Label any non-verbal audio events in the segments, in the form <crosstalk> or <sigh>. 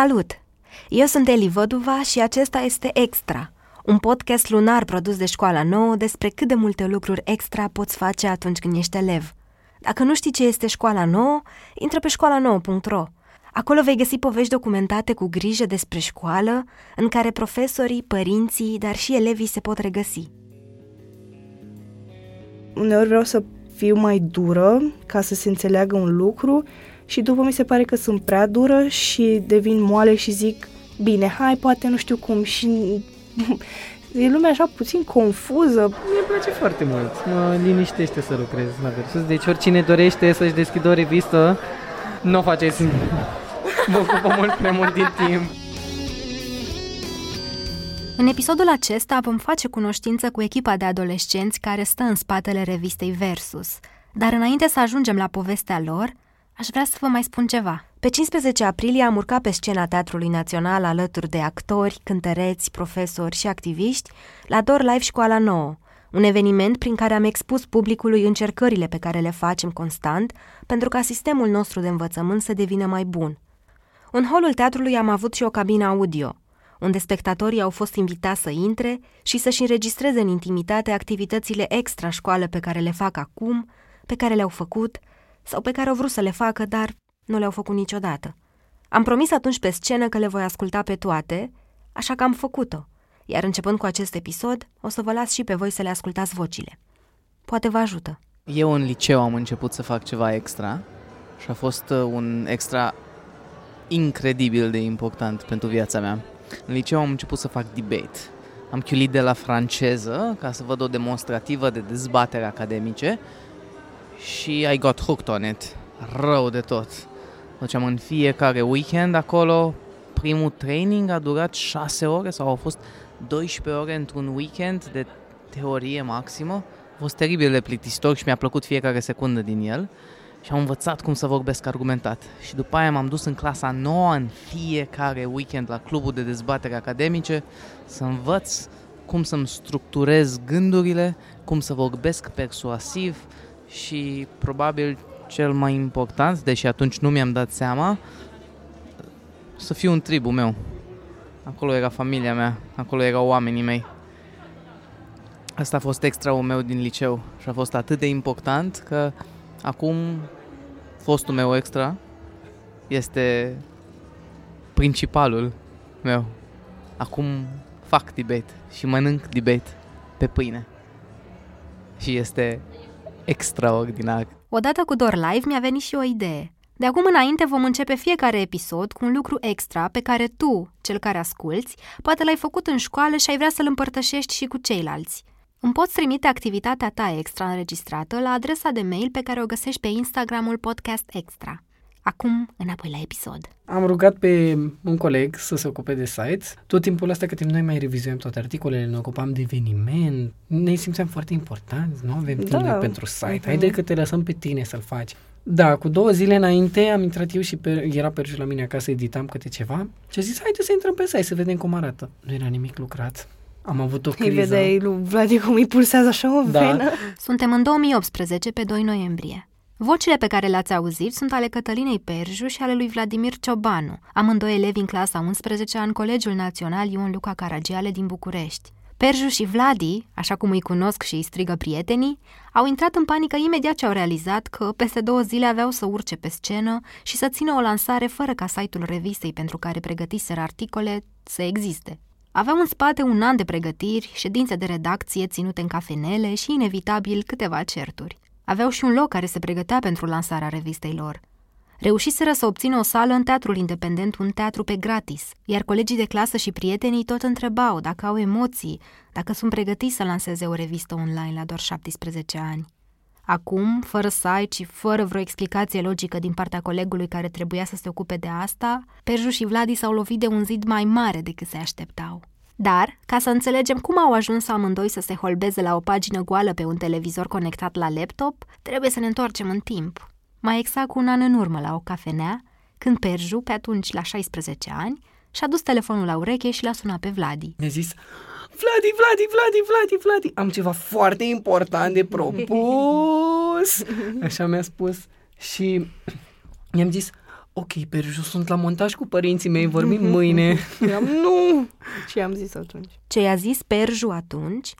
Salut! Eu sunt Eli Văduva și acesta este Extra, un podcast lunar produs de școala nouă despre cât de multe lucruri extra poți face atunci când ești elev. Dacă nu știi ce este școala nouă, intră pe școala nouă.ro. Acolo vei găsi povești documentate cu grijă despre școală, în care profesorii, părinții, dar și elevii se pot regăsi. Uneori vreau să fiu mai dură ca să se înțeleagă un lucru și după mi se pare că sunt prea dură și devin moale și zic bine, hai, poate nu știu cum și <laughs> e lumea așa puțin confuză. Mi-e place foarte mult, mă liniștește să lucrez la Versus, deci oricine dorește să-și deschidă o revistă, nu o faceți, <laughs> mă ocupă mult prea mult din timp. În episodul acesta vom face cunoștință cu echipa de adolescenți care stă în spatele revistei Versus. Dar înainte să ajungem la povestea lor, aș vrea să vă mai spun ceva. Pe 15 aprilie am urcat pe scena Teatrului Național alături de actori, cântăreți, profesori și activiști la Dor Live Școala Nouă, un eveniment prin care am expus publicului încercările pe care le facem constant pentru ca sistemul nostru de învățământ să devină mai bun. În holul teatrului am avut și o cabină audio, unde spectatorii au fost invitați să intre și să-și înregistreze în intimitate activitățile extra școală pe care le fac acum, pe care le-au făcut sau pe care au vrut să le facă, dar nu le-au făcut niciodată. Am promis atunci pe scenă că le voi asculta pe toate, așa că am făcut-o, iar începând cu acest episod, o să vă las și pe voi să le ascultați vocile. Poate vă ajută. Eu în liceu am început să fac ceva extra și a fost uh, un extra incredibil de important pentru viața mea. În liceu am început să fac debate. Am chiulit de la franceză ca să văd o demonstrativă de dezbatere academice și I got hooked on it. Rău de tot. Făceam în fiecare weekend acolo. Primul training a durat 6 ore sau au fost 12 ore într-un weekend de teorie maximă. A fost teribil de plictisitor și mi-a plăcut fiecare secundă din el și am învățat cum să vorbesc argumentat. Și după aia m-am dus în clasa 9 în fiecare weekend la clubul de dezbatere academice să învăț cum să-mi structurez gândurile, cum să vorbesc persuasiv și probabil cel mai important, deși atunci nu mi-am dat seama, să fiu un tribul meu. Acolo era familia mea, acolo erau oamenii mei. Asta a fost extraul meu din liceu și a fost atât de important că acum fostul meu extra este principalul meu. Acum fac debate și mănânc debate pe pâine. Și este extraordinar. Odată cu Dor Live mi-a venit și o idee. De acum înainte vom începe fiecare episod cu un lucru extra pe care tu, cel care asculți, poate l-ai făcut în școală și ai vrea să-l împărtășești și cu ceilalți. Îmi poți trimite activitatea ta extra înregistrată la adresa de mail pe care o găsești pe Instagramul Podcast Extra. Acum, înapoi la episod. Am rugat pe un coleg să se ocupe de sites. Tot timpul ăsta cât timp noi mai revizuim toate articolele, ne ocupam de eveniment, ne simțeam foarte importanți, nu avem timp da. pentru site. Uh-huh. Haide că te lăsăm pe tine să-l faci. Da, cu două zile înainte am intrat eu și pe, era Perju la mine acasă, editam câte ceva și a zis, haide să intrăm pe site să vedem cum arată. Nu era nimic lucrat. Am avut o criză. Îi vedeai lui Vladi cum îi pulsează așa o da. venă. Suntem în 2018, pe 2 noiembrie. Vocile pe care le-ați auzit sunt ale Cătălinei Perju și ale lui Vladimir Ciobanu, amândoi elevi în clasa 11 în Colegiul Național Ion Luca Caragiale din București. Perju și Vladi, așa cum îi cunosc și îi strigă prietenii, au intrat în panică imediat ce au realizat că peste două zile aveau să urce pe scenă și să țină o lansare fără ca site-ul revistei pentru care pregătiseră articole să existe. Aveau în spate un an de pregătiri, ședințe de redacție ținute în cafenele și, inevitabil, câteva certuri. Aveau și un loc care se pregătea pentru lansarea revistei lor. Reușiseră să obțină o sală în teatrul independent, un teatru pe gratis, iar colegii de clasă și prietenii tot întrebau dacă au emoții, dacă sunt pregătiți să lanseze o revistă online la doar 17 ani. Acum, fără site și fără vreo explicație logică din partea colegului care trebuia să se ocupe de asta, Perju și Vladi s-au lovit de un zid mai mare decât se așteptau. Dar, ca să înțelegem cum au ajuns amândoi să se holbeze la o pagină goală pe un televizor conectat la laptop, trebuie să ne întoarcem în timp. Mai exact cu un an în urmă la o cafenea, când Perju, pe atunci la 16 ani, și-a dus telefonul la ureche și l-a sunat pe Vladi. Mi-a zis, Vladi, Vladi, Vladi, Vladi, Vladi, am ceva foarte important de propus. <laughs> Așa mi-a spus și i-am zis, ok, Perju, sunt la montaj cu părinții mei, vorbim mâine. <laughs> Am, nu! Ce am zis atunci? Ce i-a zis Perju atunci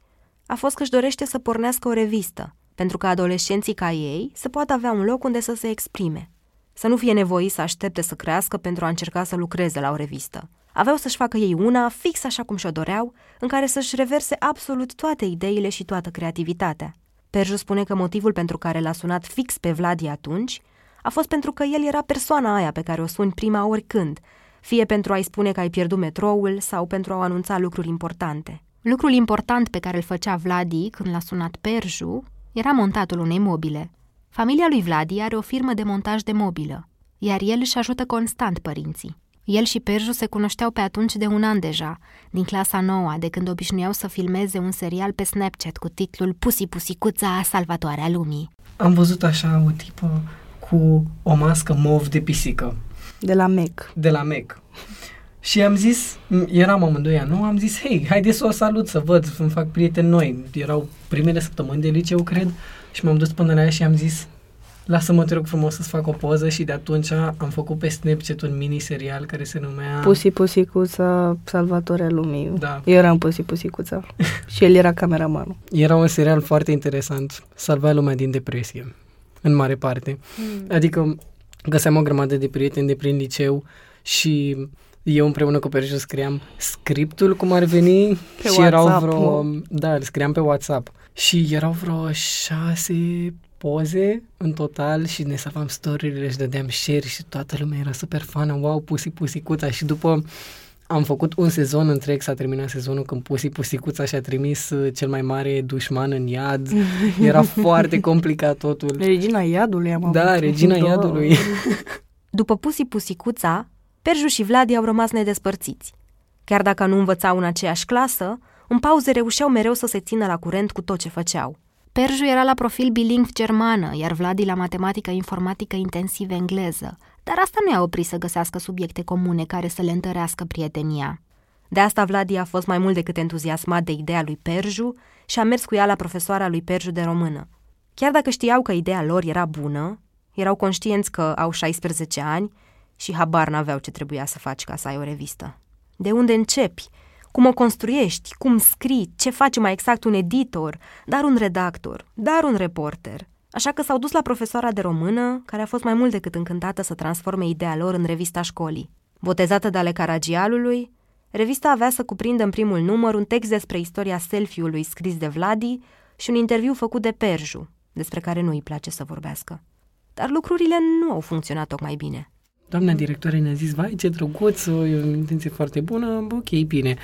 a fost că își dorește să pornească o revistă, pentru că adolescenții ca ei să poată avea un loc unde să se exprime. Să nu fie nevoit să aștepte să crească pentru a încerca să lucreze la o revistă. Aveau să-și facă ei una, fix așa cum și-o doreau, în care să-și reverse absolut toate ideile și toată creativitatea. Perju spune că motivul pentru care l-a sunat fix pe Vladi atunci a fost pentru că el era persoana aia pe care o suni prima oricând, fie pentru a-i spune că ai pierdut metroul sau pentru a anunța lucruri importante. Lucrul important pe care îl făcea Vladi când l-a sunat Perju era montatul unei mobile. Familia lui Vladi are o firmă de montaj de mobilă, iar el își ajută constant părinții. El și Perju se cunoșteau pe atunci de un an deja, din clasa noua, de când obișnuiau să filmeze un serial pe Snapchat cu titlul Pusi Pusicuța, salvatoarea lumii. Am văzut așa o tipă cu o mască mov de pisică. De la Mac. De la Mac. Și am zis, eram amândoi nu, am zis, hei, haide să o salut, să văd, să-mi fac prieteni noi. Erau primele săptămâni de liceu, cred, și m-am dus până la ea și am zis, lasă-mă, te rog frumos să-ți fac o poză și de atunci am făcut pe Snapchat un mini-serial care se numea... Pusi Pusicuța, Salvatoarea Lumii. Da. Eu eram Pusi Pusicuța <laughs> și el era cameramanul. Era un serial foarte interesant, salva lumea din depresie, în mare parte. Mm. Adică găseam o grămadă de prieteni de prin liceu și eu împreună cu Perișu scriam scriptul cum ar veni <laughs> pe și WhatsApp, erau vreo... nu? Da, îl scriam pe WhatsApp. Și erau vreo șase poze în total și ne salvam story-urile și dădeam share și toată lumea era super fană, wow, pusi pusicuța și după am făcut un sezon întreg, s-a terminat sezonul când Pusi Pusicuța și-a trimis uh, cel mai mare dușman în iad. <laughs> Era foarte complicat totul. Regina Iadului am Da, avut. Regina Da. Iadului. <laughs> După Pusi Pusicuța, Perju și Vladi au rămas nedespărțiți. Chiar dacă nu învățau în aceeași clasă, în pauze reușeau mereu să se țină la curent cu tot ce făceau. Perju era la profil bilingv germană, iar Vladi la matematică informatică intensiv engleză, dar asta nu i-a oprit să găsească subiecte comune care să le întărească prietenia. De asta Vladi a fost mai mult decât entuziasmat de ideea lui Perju și a mers cu ea la profesoara lui Perju de română. Chiar dacă știau că ideea lor era bună, erau conștienți că au 16 ani și habar n-aveau ce trebuia să faci ca să ai o revistă. De unde începi? Cum o construiești? Cum scrii? Ce face mai exact un editor? Dar un redactor? Dar un reporter? Așa că s-au dus la profesoara de română, care a fost mai mult decât încântată să transforme ideea lor în revista școlii. Botezată de ale Caragialului, revista avea să cuprindă în primul număr un text despre istoria selfie-ului scris de Vladi și un interviu făcut de Perju, despre care nu îi place să vorbească. Dar lucrurile nu au funcționat tocmai bine. Doamna directoare ne-a zis, vai, ce drăguț, e o intenție foarte bună, ok, bine.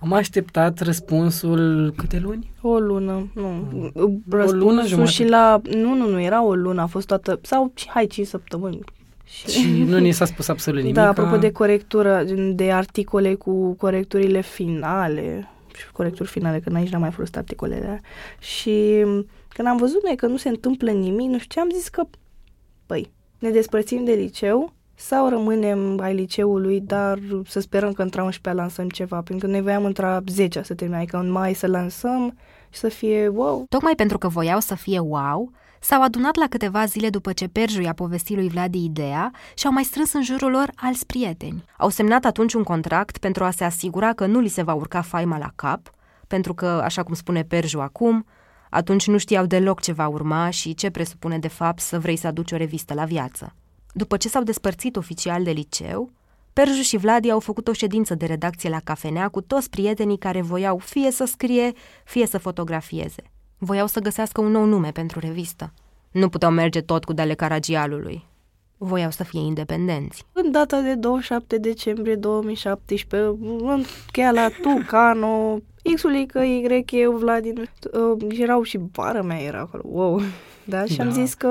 Am așteptat răspunsul câte luni? O lună, nu. O Răspunsul lună jumătate. și la... Nu, nu, nu, era o lună, a fost toată... Sau, hai, 5 săptămâni. Și <laughs> nu ni s-a spus absolut nimic. Da, apropo de corectură, de articole cu corecturile finale, și corecturi finale, că aici n-am mai folosit articolele alea. Și când am văzut noi că nu se întâmplă nimic, nu știu ce, am zis că, păi, ne despărțim de liceu sau rămânem ai liceului, dar să sperăm că între 11 lansăm ceva, pentru că noi voiam între 10 să terminăm, adică în mai să lansăm și să fie wow. Tocmai pentru că voiau să fie wow, s-au adunat la câteva zile după ce Perju i-a povestit lui Vladi ideea și au mai strâns în jurul lor alți prieteni. Au semnat atunci un contract pentru a se asigura că nu li se va urca faima la cap, pentru că, așa cum spune Perju acum, atunci nu știau deloc ce va urma și ce presupune de fapt să vrei să aduci o revistă la viață. După ce s-au despărțit oficial de liceu, Perju și Vladi au făcut o ședință de redacție la cafenea cu toți prietenii care voiau fie să scrie, fie să fotografieze. Voiau să găsească un nou nume pentru revistă. Nu puteau merge tot cu dele Caragialului. Voiau să fie independenți. În data de 27 decembrie 2017, în cheia la Tucano, X-ulică, Y, eu, Vladin, uh, erau și bara mea era acolo, wow. Da, și am Da. zis că,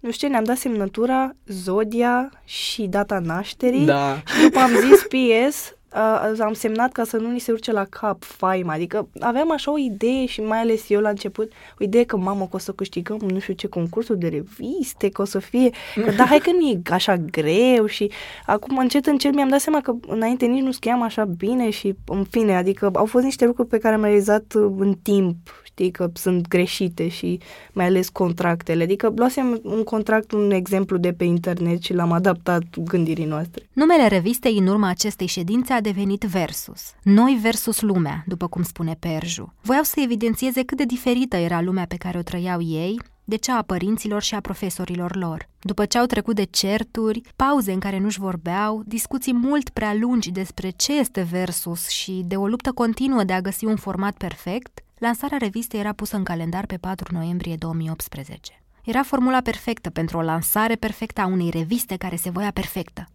nu știu ce, ne-am dat semnătura, zodia și data nașterii. Da. Și după am zis PS, uh, am semnat ca să nu ni se urce la cap faima. Adică aveam așa o idee și mai ales eu la început, o idee că mamă că o să câștigăm nu știu ce concursuri de reviste, că o să fie, că da, hai că nu e așa greu și acum încet încet mi-am dat seama că înainte nici nu scriam așa bine și în fine, adică au fost niște lucruri pe care am realizat uh, în timp, știi că sunt greșite și mai ales contractele. Adică luasem un contract, un exemplu de pe internet și l-am adaptat gândirii noastre. Numele revistei în urma acestei ședințe a devenit Versus. Noi versus lumea, după cum spune Perju. Voiau să evidențieze cât de diferită era lumea pe care o trăiau ei, de cea a părinților și a profesorilor lor. După ce au trecut de certuri, pauze în care nu-și vorbeau, discuții mult prea lungi despre ce este versus și de o luptă continuă de a găsi un format perfect, lansarea revistei era pusă în calendar pe 4 noiembrie 2018. Era formula perfectă pentru o lansare perfectă a unei reviste care se voia perfectă.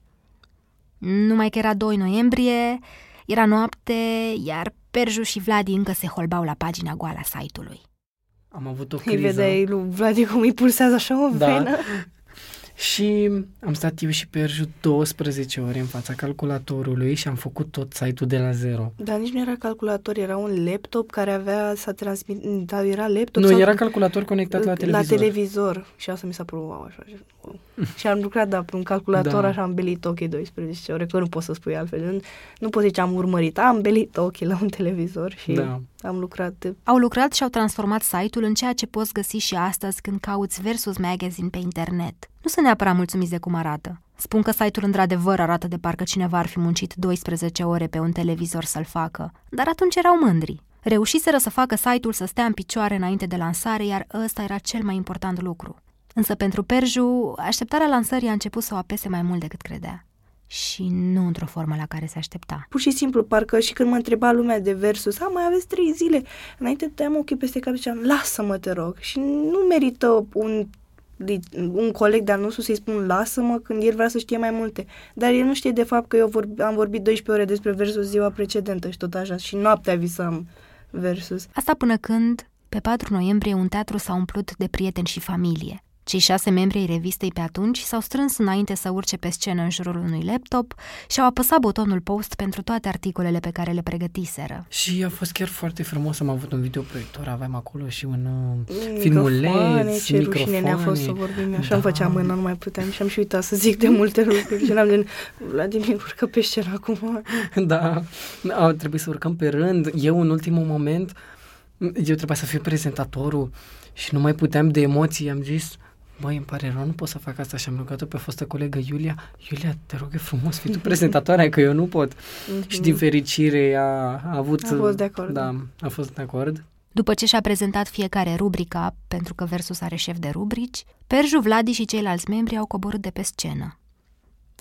Numai că era 2 noiembrie, era noapte, iar Perju și Vladi încă se holbau la pagina goală a site-ului. Am avut o Îi criză. vedeai lui Vladi cum îi pulsează așa o Da. venă. Și am stat eu și Perju 12 ore în fața calculatorului și am făcut tot site-ul de la zero. Dar nici nu era calculator, era un laptop care avea să transmit... Dar era laptop Nu, sau... era calculator conectat la televizor. La televizor. Și asta mi s-a părut wow, așa. și- wow. <laughs> și am lucrat, da, pe un calculator, Da. așa am belit ochii 12 ore, că nu pot să spui altfel. Nu, nu pot zice am urmărit, am belit ochii la un televizor și Da. am lucrat. Au lucrat și au transformat site-ul în ceea ce poți găsi și astăzi când cauți Versus Magazine pe internet. Nu sunt neapărat mulțumiți de cum arată. Spun că site-ul într-adevăr arată de parcă cineva ar fi muncit 12 ore pe un televizor să-l facă, dar atunci erau mândri. Reușiseră să facă site-ul să stea în picioare înainte de lansare, iar ăsta era cel mai important lucru. Însă pentru Perju, așteptarea lansării a început să o apese mai mult decât credea. Și nu într-o formă la care se aștepta. Pur și simplu, parcă și când mă întreba lumea de versus, a, mai aveți trei zile. Înainte tăiam ochii peste cap și ziceam, lasă-mă, te rog. Și nu merită un un coleg de-al nostru să-i spun lasă-mă când el vrea să știe mai multe. Dar el nu știe de fapt că eu vorbi, am vorbit 12 ore despre versus ziua precedentă și tot așa. Și noaptea visam versus. Asta până când, pe 4 noiembrie, un teatru s-a umplut de prieteni și familie. Cei șase membri ai revistei pe atunci s-au strâns înainte să urce pe scenă în jurul unui laptop și au apăsat butonul post pentru toate articolele pe care le pregătiseră. Și a fost chiar foarte frumos, am avut un videoproiector, aveam acolo și un uh, Microfoane, filmuleț, ce rușine ne-a fost să microfoane. vorbim. Așa Da. îmi făceam mâna, nu mai puteam și am și uitat să zic de multe lucruri. Și n-am gen, Vladimir, urcă pe scenă acum. <laughs> Da, au trebuit să urcăm pe rând. Eu, în ultimul moment, eu trebuia să fiu prezentatorul și nu mai puteam de emoții. Am zis, Băi, îmi pare rău, nu pot să fac asta și am rugat-o pe fostă colegă Iulia. Iulia, te rog, e frumos, fii tu <laughs> prezentatoarea, că eu nu pot. Și din fericire a, a avut... Mhm. A fost de acord. Da, a fost de acord. După ce și-a prezentat fiecare rubrica, pentru că Versus are șef de rubrici, Perju, Vladi și ceilalți membri au coborât de pe scenă.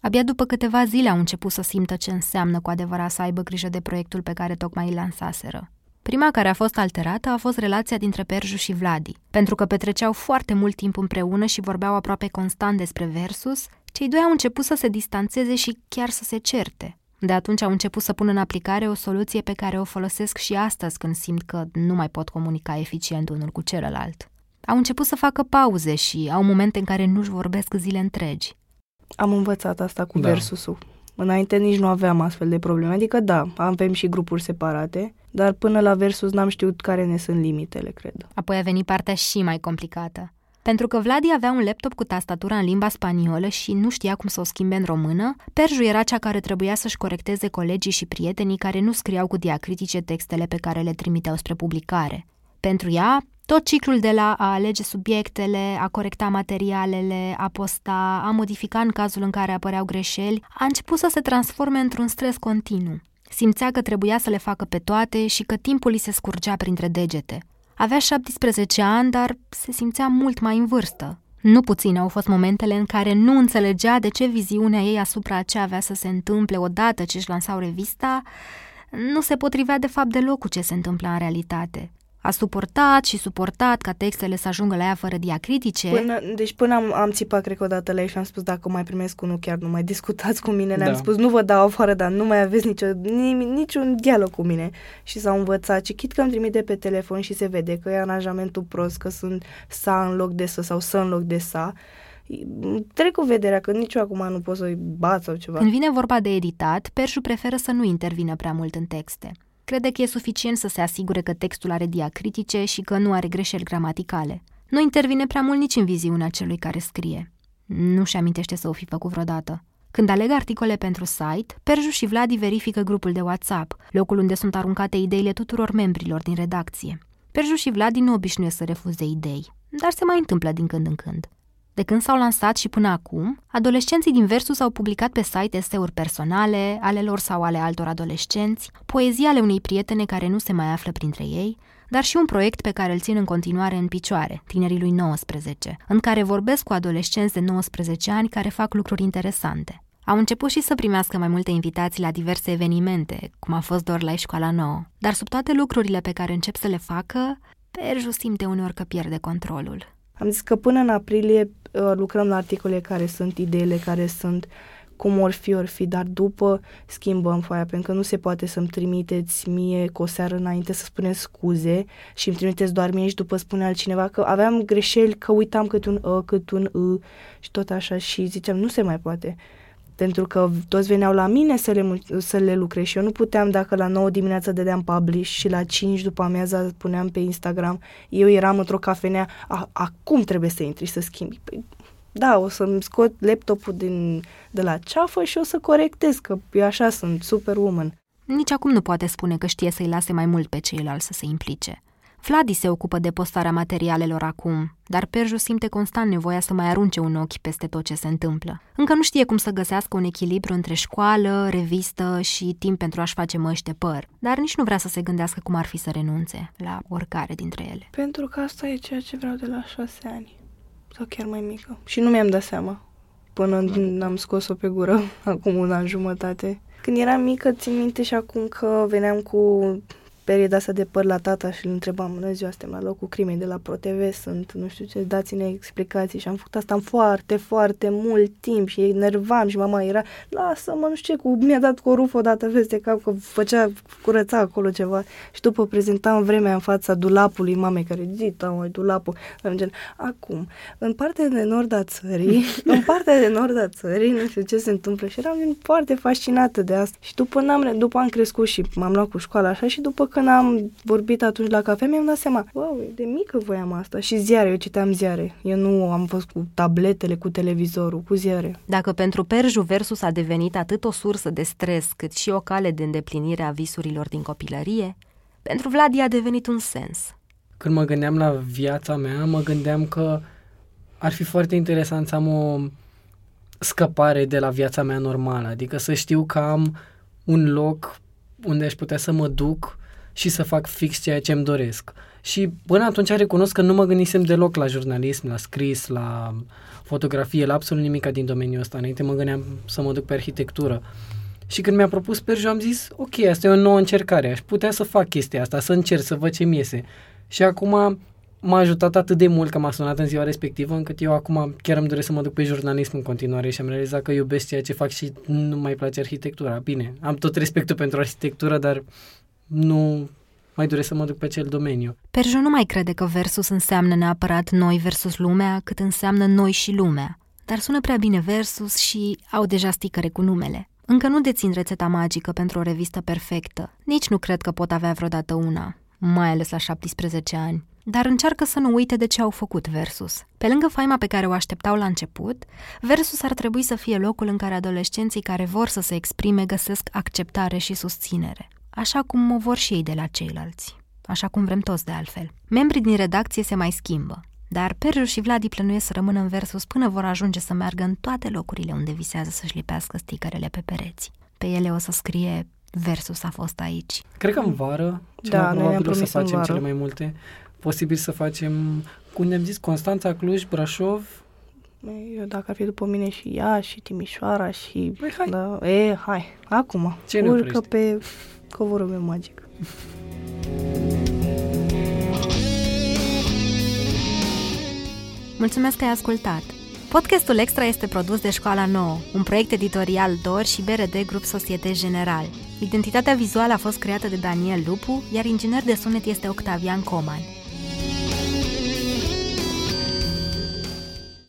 Abia după câteva zile au început să simtă ce înseamnă cu adevărat să aibă grijă de proiectul pe care tocmai îl lansaseră. Prima care a fost alterată a fost relația dintre Perju și Vladi. Pentru că petreceau foarte mult timp împreună și vorbeau aproape constant despre Versus, cei doi au început să se distanțeze și chiar să se certe. De atunci au început să pună în aplicare o soluție pe care o folosesc și astăzi când simt că nu mai pot comunica eficient unul cu celălalt. Au început să facă pauze și au momente în care nu-și vorbesc zile întregi. Am învățat asta cu Da. versusul. Înainte nici nu aveam astfel de probleme. Adică da, avem și grupuri separate, dar până la versus n-am știut care ne sunt limitele, cred. Apoi a venit partea și mai complicată. Pentru că Vladi avea un laptop cu tastatura în limba spaniolă și nu știa cum să o schimbe în română, Perju era cea care trebuia să-și corecteze colegii și prietenii care nu scriau cu diacritice textele pe care le trimiteau spre publicare. Pentru ea, tot ciclul de la a alege subiectele, a corecta materialele, a posta, a modifica în cazul în care apăreau greșeli, a început să se transforme într-un stres continuu. Simțea că trebuia să le facă pe toate și că timpul îi se scurgea printre degete. Avea 17 ani, dar se simțea mult mai în vârstă. Nu puține au fost momentele în care nu înțelegea de ce viziunea ei asupra ce avea să se întâmple odată ce își lansau revista nu se potrivea de fapt deloc cu ce se întâmpla în realitate. A suportat și suportat ca textele să ajungă la ea fără diacritice. Până, deci până am, am țipat, cred că odată la ei și am spus dacă mai primesc unul, chiar nu mai discutați cu mine. Ne-am Da. spus nu vă dau afară, dar nu mai aveți nicio, nimic, niciun dialog cu mine. Și s-au învățat și chit că îmi trimite pe telefon și se vede că e aranjamentul prost, că sunt sa în loc de să sau să în loc de sa. Trec cu vederea că nici eu acum nu pot să-i bat sau ceva. Când vine vorba de editat, Perșu preferă să nu intervină prea mult în texte. Crede că e suficient să se asigure că textul are diacritice și că nu are greșeli gramaticale. Nu intervine prea mult nici în viziunea celui care scrie. Nu-și amintește să o fi făcut vreodată. Când aleg articole pentru site, Perju și Vladi verifică grupul de WhatsApp, locul unde sunt aruncate ideile tuturor membrilor din redacție. Perju și Vladi nu obișnuiesc să refuze idei, dar se mai întâmplă din când în când. De când s-au lansat și până acum, adolescenții din Versus au publicat pe site eseuri personale, ale lor sau ale altor adolescenți, poezii ale unei prietene care nu se mai află printre ei, dar și un proiect pe care îl țin în continuare în picioare, tinerii lui 19, în care vorbesc cu adolescenți de 19 ani care fac lucruri interesante. Au început și să primească mai multe invitații la diverse evenimente, cum a fost doar la școala nouă, dar sub toate lucrurile pe care încep să le facă, Perju simte uneori că pierde controlul. Am zis că până în aprilie uh, lucrăm la articole care sunt, ideile care sunt, cum or fi, or fi, dar după schimbăm foaia, pentru că nu se poate să-mi trimiteți mie cu o seară înainte să spuneți scuze și îmi trimiteți doar mie și după spune altcineva că aveam greșeli, că uitam cât un ă, cât un ă și tot așa și ziceam, nu se mai poate pentru că toți veneau la mine să le, să le lucrez și eu nu puteam dacă la 9 dimineața dădeam publish și la 5 după amiaza puneam pe Instagram, eu eram într-o cafenea, a, acum trebuie să intri să schimbi. Păi, da, o să-mi scot laptopul din, de la ceafă și o să corectez, că eu așa sunt, superwoman. Nici acum nu poate spune că știe să-i lase mai mult pe ceilalți să se implice. Vladi se ocupă de postarea materialelor acum, dar Perju simte constant nevoia să mai arunce un ochi peste tot ce se întâmplă. Încă nu știe cum să găsească un echilibru între școală, revistă și timp pentru a-și face măști de păr, dar nici nu vrea să se gândească cum ar fi să renunțe la oricare dintre ele. Pentru că asta e ceea ce vreau de la șase ani, sau chiar mai mică. Și nu mi-am dat seama până n-am scos-o pe gură, <laughs> acum un an jumătate. Când eram mică, țin minte și acum că veneam cu perioada asta de păr la tata și îl întrebam, bună ziua, suntem la locul crimei de la ProTV, sunt, nu știu ce, dați-ne explicații. Și am făcut asta în foarte, foarte mult timp și enervam și mama era, lasă-mă, nu știu ce, cu, mi-a dat cu o rufă odată peste cap că făcea, curăța acolo ceva. Și după prezentam vremea în fața dulapului mamei care zita, mai dulapul, în gen, acum, în partea de nord a țării, <laughs> în partea de nord a țării, nu știu ce se întâmplă. Și eram foarte fascinată de asta. Și după, n-am, după am crescut și m-am luat cu școala așa și după când am vorbit atunci la cafea, mi-am dat seama, wow, de mică voiam asta. Și ziare, eu citeam ziare. Eu nu am fost cu tabletele, cu televizorul, cu ziare. Dacă pentru Perju Versus a devenit atât o sursă de stres, cât și o cale de îndeplinire a visurilor din copilărie, pentru Vladi a devenit un sens. Când mă gândeam la viața mea, mă gândeam că ar fi foarte interesant să am o scăpare de la viața mea normală, adică să știu că am un loc unde aș putea să mă duc și să fac fix ceea ce îmi doresc. Și până atunci recunosc că nu mă gândisem deloc la jurnalism, la scris, la fotografie, la absolut nimic din domeniul ăsta. Înainte mă gândeam să mă duc pe arhitectură. Și când mi-a propus Perju, am zis, ok, asta e o nouă încercare, aș putea să fac chestia asta, să încerc, să văd ce mi iese. Și acum m-a ajutat atât de mult că m-a sunat în ziua respectivă, încât eu acum chiar îmi doresc să mă duc pe jurnalism în continuare și am realizat că iubesc ceea ce fac și nu mai place arhitectura. Bine, am tot respectul pentru arhitectură, dar nu mai doresc să mă duc pe acel domeniu. Perjo nu mai crede că versus înseamnă neapărat noi versus lumea, cât înseamnă noi și lumea. Dar sună prea bine versus și au deja sticăre cu numele. Încă nu dețin rețeta magică pentru o revistă perfectă. Nici nu cred că pot avea vreodată una, mai ales la 17 ani. Dar încearcă să nu uite de ce au făcut Versus. Pe lângă faima pe care o așteptau la început, Versus ar trebui să fie locul în care adolescenții care vor să se exprime găsesc acceptare și susținere așa cum o vor și ei de la ceilalți, așa cum vrem toți de altfel. Membrii din redacție se mai schimbă, dar Perju și Vladi plănuiesc să rămână în versus până vor ajunge să meargă în toate locurile unde visează să-și lipească stikerele pe pereți. Pe ele o să scrie versus a fost aici. Cred că în vară, cel da, mai probabil o să facem vară. cele mai multe. Posibil să facem, cum ne-am zis, Constanța, Cluj, Brașov, eu dacă ar fi după mine și ea și Timișoara și... Păi hai. Da, e, hai, acum. Ce Urcă pe covorul meu magic. Mulțumesc că ai ascultat! Podcastul Extra este produs de Școala Nouă, un proiect editorial DOR și BRD Grup Societe General. Identitatea vizuală a fost creată de Daniel Lupu, iar inginer de sunet este Octavian Coman.